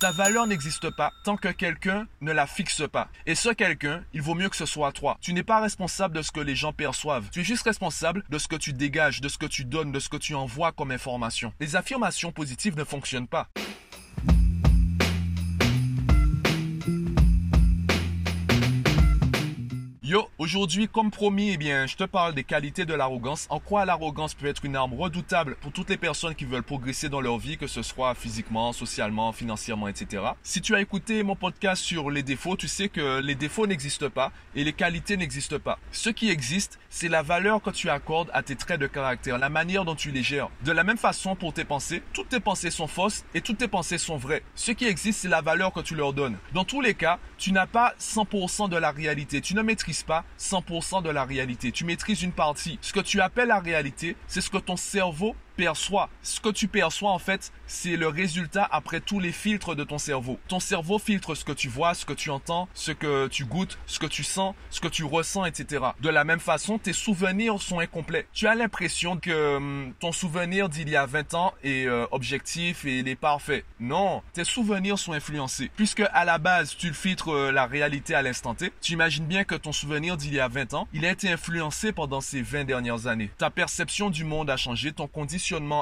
Ta valeur n'existe pas tant que quelqu'un ne la fixe pas. Et ce quelqu'un, il vaut mieux que ce soit toi. Tu n'es pas responsable de ce que les gens perçoivent. Tu es juste responsable de ce que tu dégages, de ce que tu donnes, de ce que tu envoies comme information. Les affirmations positives ne fonctionnent pas. Aujourd'hui, comme promis, eh bien, je te parle des qualités de l'arrogance. En quoi l'arrogance peut être une arme redoutable pour toutes les personnes qui veulent progresser dans leur vie, que ce soit physiquement, socialement, financièrement, etc. Si tu as écouté mon podcast sur les défauts, tu sais que les défauts n'existent pas et les qualités n'existent pas. Ce qui existe, c'est la valeur que tu accordes à tes traits de caractère, la manière dont tu les gères. De la même façon pour tes pensées, toutes tes pensées sont fausses et toutes tes pensées sont vraies. Ce qui existe, c'est la valeur que tu leur donnes. Dans tous les cas, tu n'as pas 100% de la réalité. Tu ne maîtrises pas 100% de la réalité. Tu maîtrises une partie. Ce que tu appelles la réalité, c'est ce que ton cerveau perçois. Ce que tu perçois, en fait, c'est le résultat après tous les filtres de ton cerveau. Ton cerveau filtre ce que tu vois, ce que tu entends, ce que tu goûtes, ce que tu sens, ce que tu ressens, etc. De la même façon, tes souvenirs sont incomplets. Tu as l'impression que hum, ton souvenir d'il y a 20 ans est euh, objectif et il est parfait. Non, tes souvenirs sont influencés. Puisque à la base, tu filtres euh, la réalité à l'instant T, tu imagines bien que ton souvenir d'il y a 20 ans, il a été influencé pendant ces 20 dernières années. Ta perception du monde a changé, ton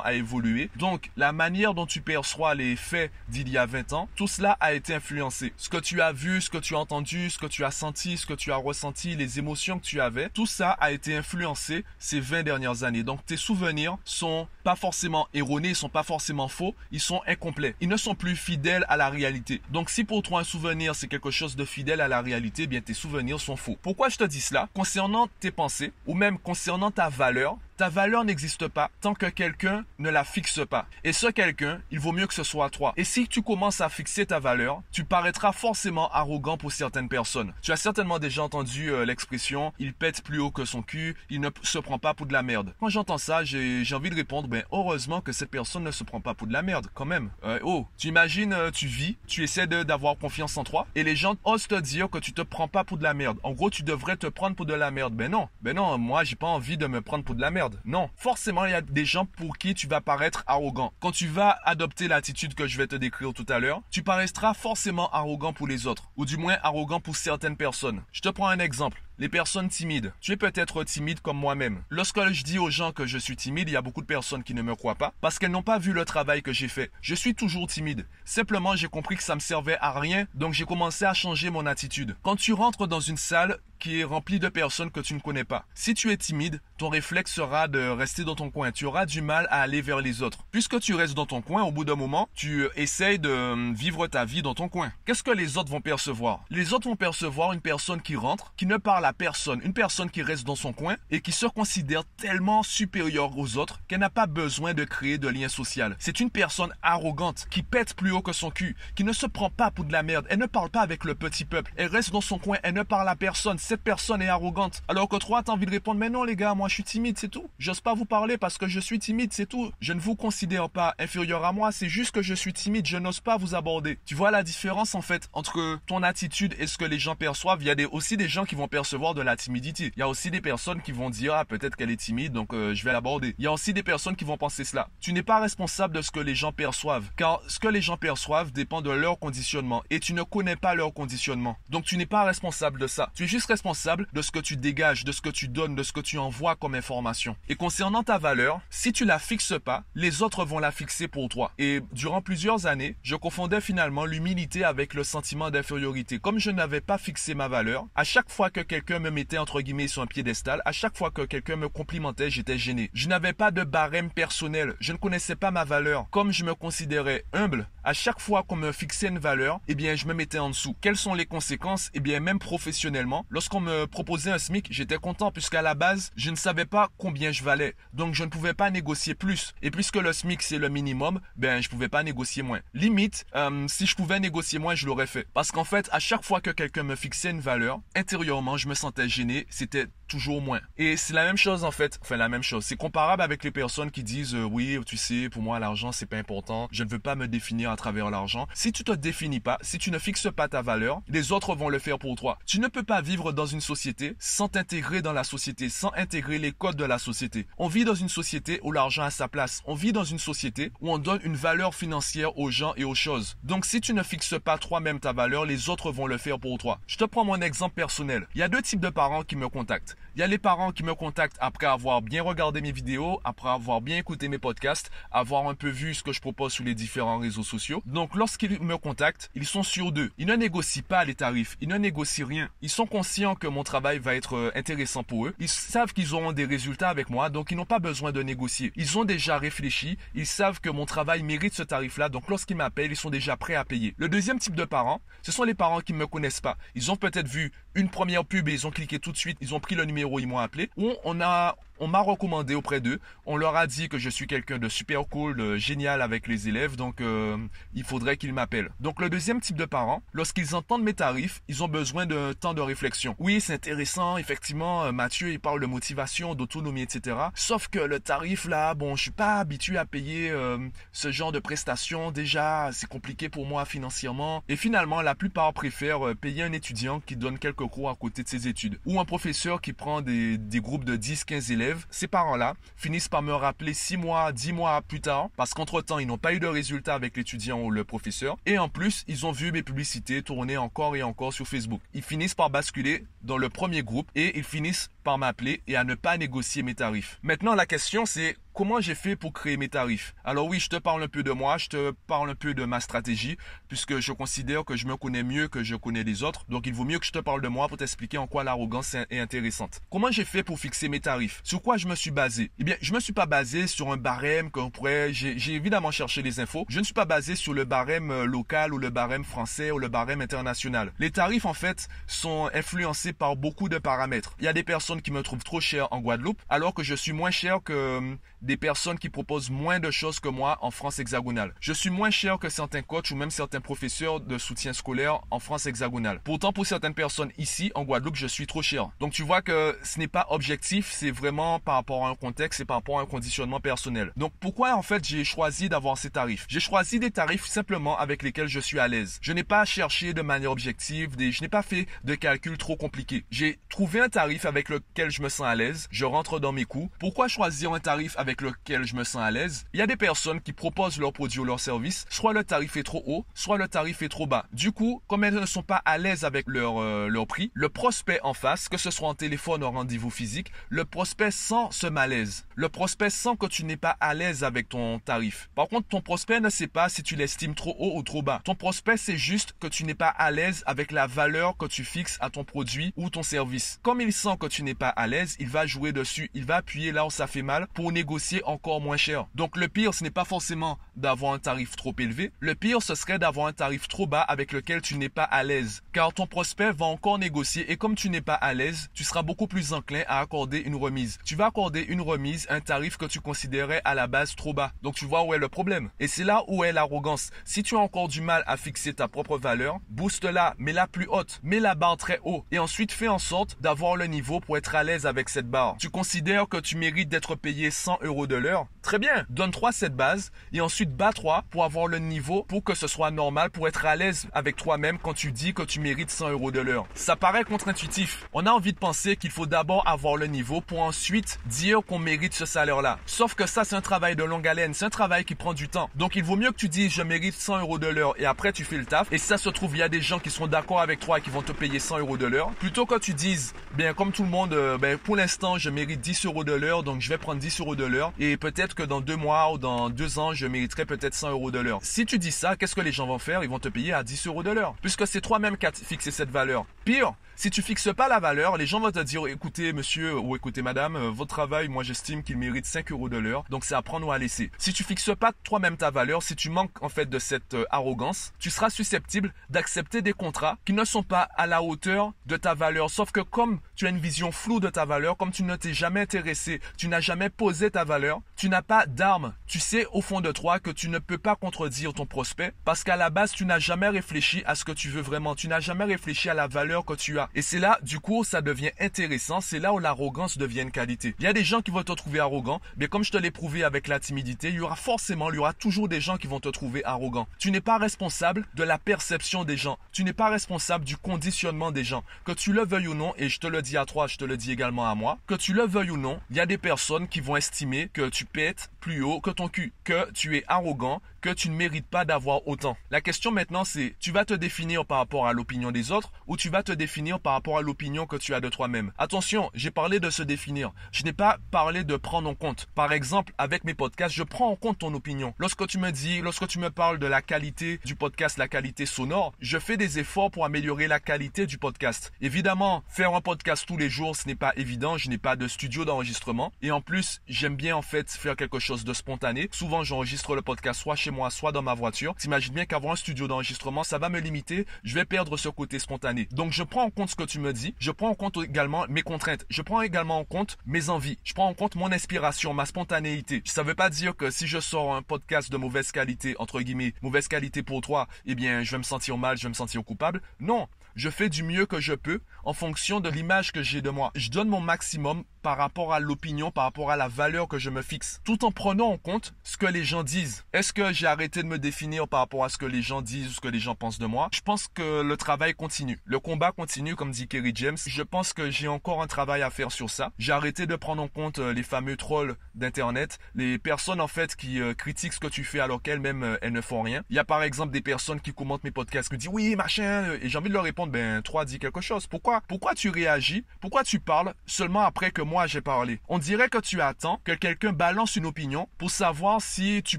a évolué. Donc, la manière dont tu perçois les faits d'il y a 20 ans, tout cela a été influencé. Ce que tu as vu, ce que tu as entendu, ce que tu as senti, ce que tu as ressenti, les émotions que tu avais, tout ça a été influencé ces 20 dernières années. Donc, tes souvenirs sont pas forcément erronés, ils sont pas forcément faux, ils sont incomplets. Ils ne sont plus fidèles à la réalité. Donc, si pour toi un souvenir c'est quelque chose de fidèle à la réalité, eh bien tes souvenirs sont faux. Pourquoi je te dis cela? Concernant tes pensées ou même concernant ta valeur, ta valeur n'existe pas tant que quelqu'un ne la fixe pas. Et ce quelqu'un, il vaut mieux que ce soit toi. Et si tu commences à fixer ta valeur, tu paraîtras forcément arrogant pour certaines personnes. Tu as certainement déjà entendu euh, l'expression il pète plus haut que son cul, il ne se prend pas pour de la merde. Quand j'entends ça, j'ai envie de répondre ben heureusement que cette personne ne se prend pas pour de la merde quand même. Euh, oh, tu imagines euh, tu vis, tu essaies d'avoir confiance en toi et les gens osent te dire que tu te prends pas pour de la merde. En gros, tu devrais te prendre pour de la merde. Ben non, ben non, moi j'ai pas envie de me prendre pour de la merde. Non, forcément, il y a des gens pour qui tu vas paraître arrogant. Quand tu vas adopter l'attitude que je vais te décrire tout à l'heure, tu paraîtras forcément arrogant pour les autres, ou du moins arrogant pour certaines personnes. Je te prends un exemple les personnes timides. Tu es peut-être timide comme moi-même. Lorsque je dis aux gens que je suis timide, il y a beaucoup de personnes qui ne me croient pas parce qu'elles n'ont pas vu le travail que j'ai fait. Je suis toujours timide. Simplement, j'ai compris que ça me servait à rien, donc j'ai commencé à changer mon attitude. Quand tu rentres dans une salle qui est remplie de personnes que tu ne connais pas, si tu es timide, ton réflexe sera de rester dans ton coin. Tu auras du mal à aller vers les autres. Puisque tu restes dans ton coin, au bout d'un moment, tu essayes de hum, vivre ta vie dans ton coin. Qu'est-ce que les autres vont percevoir? Les autres vont percevoir une personne qui rentre, qui ne parle personne, une personne qui reste dans son coin et qui se considère tellement supérieure aux autres qu'elle n'a pas besoin de créer de lien social. C'est une personne arrogante qui pète plus haut que son cul, qui ne se prend pas pour de la merde. Elle ne parle pas avec le petit peuple. Elle reste dans son coin, elle ne parle à personne. Cette personne est arrogante. Alors que toi, t'as envie de répondre, mais non les gars, moi je suis timide, c'est tout. J'ose pas vous parler parce que je suis timide, c'est tout. Je ne vous considère pas inférieur à moi, c'est juste que je suis timide, je n'ose pas vous aborder. Tu vois la différence en fait entre ton attitude et ce que les gens perçoivent. Il y a des, aussi des gens qui vont percevoir de la timidité. Il y a aussi des personnes qui vont dire ah peut-être qu'elle est timide donc euh, je vais l'aborder. Il y a aussi des personnes qui vont penser cela. Tu n'es pas responsable de ce que les gens perçoivent car ce que les gens perçoivent dépend de leur conditionnement et tu ne connais pas leur conditionnement. Donc tu n'es pas responsable de ça. Tu es juste responsable de ce que tu dégages, de ce que tu donnes, de ce que tu envoies comme information. Et concernant ta valeur, si tu la fixes pas, les autres vont la fixer pour toi. Et durant plusieurs années, je confondais finalement l'humilité avec le sentiment d'infériorité. Comme je n'avais pas fixé ma valeur, à chaque fois que quelqu'un me mettait entre guillemets sur un piédestal, à chaque fois que quelqu'un me complimentait, j'étais gêné. Je n'avais pas de barème personnel, je ne connaissais pas ma valeur. Comme je me considérais humble, à chaque fois qu'on me fixait une valeur, eh bien je me mettais en dessous. Quelles sont les conséquences? Eh bien même professionnellement, lorsqu'on me proposait un SMIC, j'étais content puisqu'à la base, je ne savais pas combien je valais. Donc je ne pouvais pas négocier plus. Et puisque le SMIC c'est le minimum, ben je pouvais pas négocier moins. Limite, euh, si je pouvais négocier moins, je l'aurais fait. Parce qu'en fait, à chaque fois que quelqu'un me fixait une valeur, intérieurement, je me sentais gêné, c'était toujours moins. Et c'est la même chose en fait, enfin la même chose. C'est comparable avec les personnes qui disent euh, oui, tu sais, pour moi l'argent c'est pas important, je ne veux pas me définir à travers l'argent. Si tu te définis pas, si tu ne fixes pas ta valeur, les autres vont le faire pour toi. Tu ne peux pas vivre dans une société sans t'intégrer dans la société, sans intégrer les codes de la société. On vit dans une société où l'argent a sa place. On vit dans une société où on donne une valeur financière aux gens et aux choses. Donc si tu ne fixes pas toi-même ta valeur, les autres vont le faire pour toi. Je te prends mon exemple personnel. Il y a deux types de parents qui me contactent. Il y a les parents qui me contactent après avoir bien regardé mes vidéos, après avoir bien écouté mes podcasts, avoir un peu vu ce que je propose sur les différents réseaux sociaux. Donc lorsqu'ils me contactent, ils sont sûrs d'eux. Ils ne négocient pas les tarifs, ils ne négocient rien. Ils sont conscients que mon travail va être euh, intéressant pour eux. Ils savent qu'ils auront des résultats avec moi, donc ils n'ont pas besoin de négocier. Ils ont déjà réfléchi, ils savent que mon travail mérite ce tarif-là, donc lorsqu'ils m'appellent, ils sont déjà prêts à payer. Le deuxième type de parents, ce sont les parents qui ne me connaissent pas. Ils ont peut-être vu une première pub et ils ont cliqué tout de suite, ils ont pris le numéro, ils m'ont appelé. Ou on a on m'a recommandé auprès d'eux. On leur a dit que je suis quelqu'un de super cool, génial avec les élèves, donc euh, il faudrait qu'ils m'appellent. Donc le deuxième type de parents, lorsqu'ils entendent mes tarifs, ils ont besoin d'un temps de réflexion. Oui, c'est intéressant, effectivement, euh, Mathieu, il parle de motivation, d'autonomie, etc. Sauf que le tarif là, bon, je suis pas habitué à payer euh, ce genre de prestations. Déjà, c'est compliqué pour moi financièrement. Et finalement, la plupart préfèrent payer un étudiant qui donne quelques cours à côté de ses études ou un professeur qui prend des, groupes de 10-15 ces parents-là finissent par me rappeler 6 mois, 10 mois plus tard, parce qu'entre-temps, ils n'ont pas eu de résultat avec l'étudiant ou le professeur. Et en plus, ils ont vu mes publicités tourner encore et encore sur Facebook. Ils finissent par basculer dans le premier groupe et ils finissent m'appeler et à ne pas négocier mes tarifs. Maintenant, la question c'est comment j'ai fait pour créer mes tarifs? Alors oui, je te parle un peu de moi, je te parle un peu de ma stratégie, puisque je considère que je me connais mieux que je connais les autres. Donc il vaut mieux que je te parle de moi pour t'expliquer en quoi l'arrogance est intéressante. Comment j'ai fait pour fixer mes tarifs? Sur quoi je me suis basé? Eh bien, je me suis pas basé sur un barème qu'on pourrait... J'ai évidemment cherché les infos. Je ne suis pas basé sur le barème euh, local ou le barème français ou le barème international. Les tarifs, en fait, sont influencés par beaucoup de paramètres. Il y a des personnes qui me trouvent trop cher en Guadeloupe, alors que je suis moins cher que euh, des personnes qui proposent moins de choses que moi en France hexagonale. Je suis moins cher que certains coachs ou même certains professeurs de soutien scolaire en France hexagonale. Pourtant, pour certaines personnes ici, en Guadeloupe, je suis trop cher. Donc tu vois que ce n'est pas objectif, c'est vraiment par rapport à un contexte et par rapport à un conditionnement personnel. Donc pourquoi en fait j'ai choisi d'avoir ces tarifs? J'ai choisi des tarifs simplement avec lesquels je suis à l'aise. Je n'ai pas cherché de manière objective, des... je n'ai pas fait de calcul trop compliqué. J'ai trouvé un tarif avec je me sens à l'aise, je rentre dans mes coûts. Pourquoi choisir un tarif avec lequel je me sens à l'aise? Il y a des personnes qui proposent leurs produits ou leurs services, soit le tarif est trop haut, soit le tarif est trop bas. Du coup, comme elles ne sont pas à l'aise avec leur, euh, prix, le prospect en face, que ce soit en téléphone ou en rendez-vous physique, le prospect sent ce malaise. Le prospect sent que tu n'es pas à l'aise avec ton tarif. Par contre, ton prospect ne sait pas si tu l'estimes trop haut ou trop bas. Ton prospect sait juste que tu n'es pas à l'aise avec la valeur que tu fixes à ton produit ou ton service. Comme il sent que tu n'es pas à l'aise, il va jouer dessus, il va appuyer là où ça fait mal pour négocier encore moins cher. Donc le pire, ce n'est pas forcément d'avoir un tarif trop élevé. Le pire, ce serait d'avoir un tarif trop bas avec lequel tu n'es pas à l'aise. Car ton prospect va encore négocier et comme tu n'es pas à l'aise, tu seras beaucoup plus enclin à accorder une remise. Tu vas accorder une remise, un tarif que tu considérais à la base trop bas. Donc tu vois où est le problème. Et c'est là où est l'arrogance. Si tu as encore du mal à fixer ta propre valeur, booste-la, mets-la plus haute, mets la barre très haut et ensuite fais en sorte d'avoir le niveau pour être à l'aise avec cette barre. Tu considères que tu mérites d'être payé 100 euros de l'heure, très bien. Donne-toi cette base et ensuite bats-toi pour avoir le niveau pour que ce soit normal, pour être à l'aise avec toi-même quand tu dis que tu mérites 100 euros de l'heure. Ça paraît contre-intuitif. On a envie de penser qu'il faut d'abord avoir le niveau pour ensuite dire qu'on mérite ce salaire-là. Sauf que ça, c'est un travail de longue haleine. C'est un travail qui prend du temps. Donc, il vaut mieux que tu dises je mérite 100 euros de l'heure et après tu fais le taf. Et ça se trouve, il y a des gens qui seront d'accord avec toi et qui vont te payer 100 euros de l'heure. Plutôt que tu dises, bien, comme tout le monde, ben, pour l'instant, je mérite 10 euros de l'heure, donc je vais prendre 10 euros de l'heure et peut-être que dans deux mois ou dans deux ans, je mériterai peut-être 100 euros de l'heure. Si tu dis ça, qu'est-ce que les gens vont faire? Ils vont te payer à 10 euros de l'heure. Puisque c'est toi-même qui as fixé cette valeur. Pire, si tu fixes pas la valeur, les gens vont te dire, écoutez monsieur ou écoutez madame, euh, votre travail, moi j'estime qu'il mérite 5 euros de l'heure, donc c'est à prendre ou à laisser. Si tu fixes pas toi-même ta valeur, si tu manques en fait de cette euh, arrogance, tu seras susceptible d'accepter des contrats qui ne sont pas à la hauteur de ta valeur. Sauf que comme tu as une vision flou de ta valeur, comme tu ne t'es jamais intéressé, tu n'as jamais posé ta valeur, tu n'as pas d'armes. Tu sais au fond de toi que tu ne peux pas contredire ton prospect parce qu'à la base, tu n'as jamais réfléchi à ce que tu veux vraiment. Tu n'as jamais réfléchi à la valeur que tu as. Et c'est là, du coup, ça devient intéressant. C'est là où l'arrogance devient une qualité. Il y a des gens qui vont te trouver arrogant, mais comme je te l'ai prouvé avec la timidité, il y aura forcément, il y aura toujours des gens qui vont te trouver arrogant. Tu n'es pas responsable de la perception des gens. Tu n'es pas responsable du conditionnement des gens. Que tu le veuilles ou non, et je te le dis à toi, je te le dis également à moi, que tu le veuilles ou non, il y a des personnes qui vont estimer que tu pètes plus haut que cul, que tu es arrogant, que tu ne mérites pas d'avoir autant. La question maintenant c'est, tu vas te définir par rapport à l'opinion des autres ou tu vas te définir par rapport à l'opinion que tu as de toi-même? Attention, j'ai parlé de se définir. Je n'ai pas parlé de prendre en compte. Par exemple, avec mes podcasts, je prends en compte ton opinion. Lorsque tu me dis, lorsque tu me parles de la qualité du podcast, la qualité sonore, je fais des efforts pour améliorer la qualité du podcast. Évidemment, faire un podcast tous les jours, ce n'est pas évident. Je n'ai pas de studio d'enregistrement. Et en plus, j'aime bien en fait faire quelque chose de spontané. Souvent, j'enregistre le podcast soit chez moi, soit dans ma voiture. T'imagines bien qu'avoir un studio d'enregistrement, ça va me limiter. Je vais perdre ce côté spontané. Donc, je prends en compte ce que tu me dis. Je prends en compte également mes contraintes. Je prends également en compte mes envies. Je prends en compte mon inspiration, ma spontanéité. Ça veut pas dire que si je sors un podcast de mauvaise qualité, entre guillemets, mauvaise qualité pour toi, eh bien, je vais me sentir mal, je vais me sentir coupable. Non. Je fais du mieux que je peux en fonction de l'image que j'ai de moi. Je donne mon maximum par rapport à l'opinion, par rapport à la valeur que je me fixe, tout en prenant en compte ce que les gens disent. Est-ce que j'ai arrêté de me définir par rapport à ce que les gens disent ou ce que les gens pensent de moi? Je pense que le travail continue. Le combat continue, comme dit Kerry James. Je pense que j'ai encore un travail à faire sur ça. J'ai arrêté de prendre en compte les fameux trolls d'Internet, les personnes en fait qui euh, critiquent ce que tu fais alors qu'elles-mêmes, euh, elles ne font rien. Il y a par exemple des personnes qui commentent mes podcasts, qui disent oui, machin, et j'ai envie de leur répondre, ben, toi, dis quelque chose. Pourquoi Pourquoi tu réagis? Pourquoi tu parles seulement après que moi j'ai parlé? On dirait que tu attends que quelqu'un balance une opinion pour savoir si tu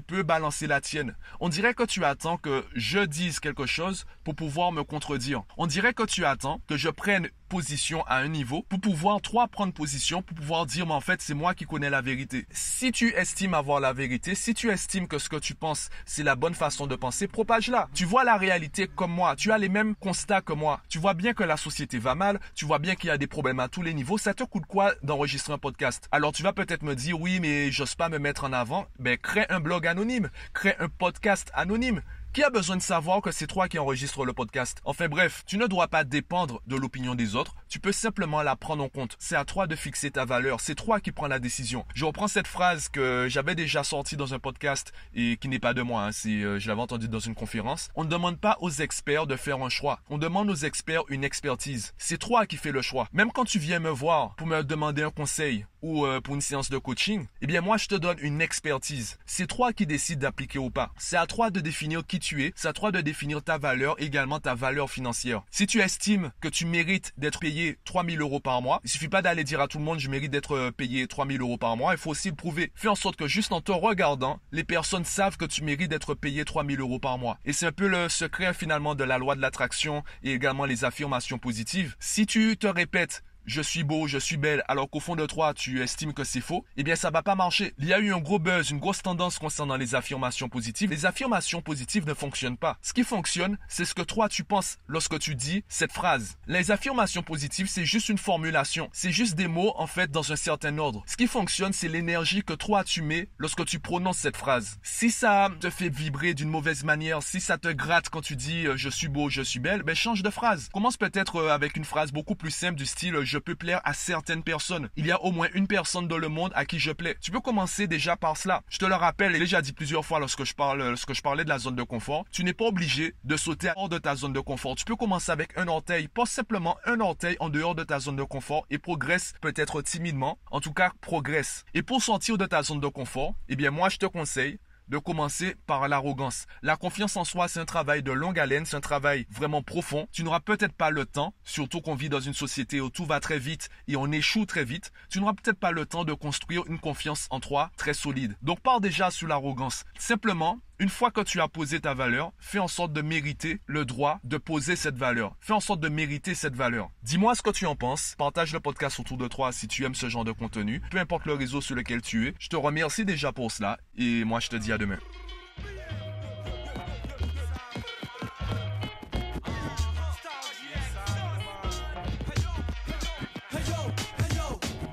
peux balancer la tienne. On dirait que tu attends que je dise quelque chose pour pouvoir me contredire. On dirait que tu attends que je prenne position à un niveau pour pouvoir toi prendre position pour pouvoir dire mais en fait c'est moi qui connais la vérité. Si tu estimes avoir la vérité, si tu estimes que ce que tu penses c'est la bonne façon de penser, propage-la. Tu vois la réalité comme moi, tu as les mêmes constats que moi. Tu vois bien que la société va mal, tu vois bien qu'il y a des problèmes à tous les niveaux, ça te coûte quoi d'enregistrer un podcast? Alors tu vas peut-être me dire oui mais j'ose pas me mettre en avant, ben crée un blog anonyme, crée un podcast anonyme. Qui a besoin de savoir que c'est toi qui enregistres le podcast? Enfin bref, tu ne dois pas dépendre de l'opinion des autres, tu peux simplement la prendre en compte. C'est à toi de fixer ta valeur, c'est toi qui prends la décision. Je reprends cette phrase que j'avais déjà sortie dans un podcast et qui n'est pas de moi, hein, c'est, euh, je l'avais entendue dans une conférence. On ne demande pas aux experts de faire un choix, on demande aux experts une expertise. C'est toi qui fais le choix. Même quand tu viens me voir pour me demander un conseil, ou euh, pour une séance de coaching, eh bien moi je te donne une expertise. C'est toi qui décides d'appliquer ou pas. C'est à toi de définir qui tu es, c'est à toi de définir ta valeur, également ta valeur financière. Si tu estimes que tu mérites d'être payé 3000 euros par mois, il suffit pas d'aller dire à tout le monde je mérite d'être euh, payé 3000 euros par mois, il faut aussi le prouver. Fais en sorte que juste en te regardant, les personnes savent que tu mérites d'être payé 3000 euros par mois. Et c'est un peu le secret finalement de la loi de l'attraction et également les affirmations positives. Si tu te répètes je suis beau, je suis belle, alors qu'au fond de toi, tu estimes que c'est faux, eh bien, ça va pas marcher. Il y a eu un gros buzz, une grosse tendance concernant les affirmations positives. Les affirmations positives ne fonctionnent pas. Ce qui fonctionne, c'est ce que toi, tu penses lorsque tu dis cette phrase. Les affirmations positives, c'est juste une formulation. C'est juste des mots, en fait, dans un certain ordre. Ce qui fonctionne, c'est l'énergie que toi, tu mets lorsque tu prononces cette phrase. Si ça te fait vibrer d'une mauvaise manière, si ça te gratte quand tu dis euh, je suis beau, je suis belle, ben, change de phrase. Commence peut-être euh, avec une phrase beaucoup plus simple du style je peux plaire à certaines personnes. Il y a au moins une personne dans le monde à qui je plais. Tu peux commencer déjà par cela. Je te le rappelle, et déjà dit plusieurs fois lorsque je parle, lorsque je parlais de la zone de confort, tu n'es pas obligé de sauter hors de ta zone de confort. Tu peux commencer avec un orteil, pas simplement un orteil en dehors de ta zone de confort et progresse peut-être timidement. En tout cas, progresse. Et pour sortir de ta zone de confort, eh bien, moi, je te conseille de commencer par l'arrogance. La confiance en soi, c'est un travail de longue haleine, c'est un travail vraiment profond. Tu n'auras peut-être pas le temps, surtout qu'on vit dans une société où tout va très vite et on échoue très vite. Tu n'auras peut-être pas le temps de construire une confiance en toi très solide. Donc pars déjà sur l'arrogance. Simplement, une fois que tu as posé ta valeur, fais en sorte de mériter le droit de poser cette valeur. Fais en sorte de mériter cette valeur. Dis-moi ce que tu en penses. Partage le podcast autour de toi si tu aimes ce genre de contenu. Peu importe le réseau sur lequel tu es. Je te remercie déjà pour cela et moi je te dis à demain.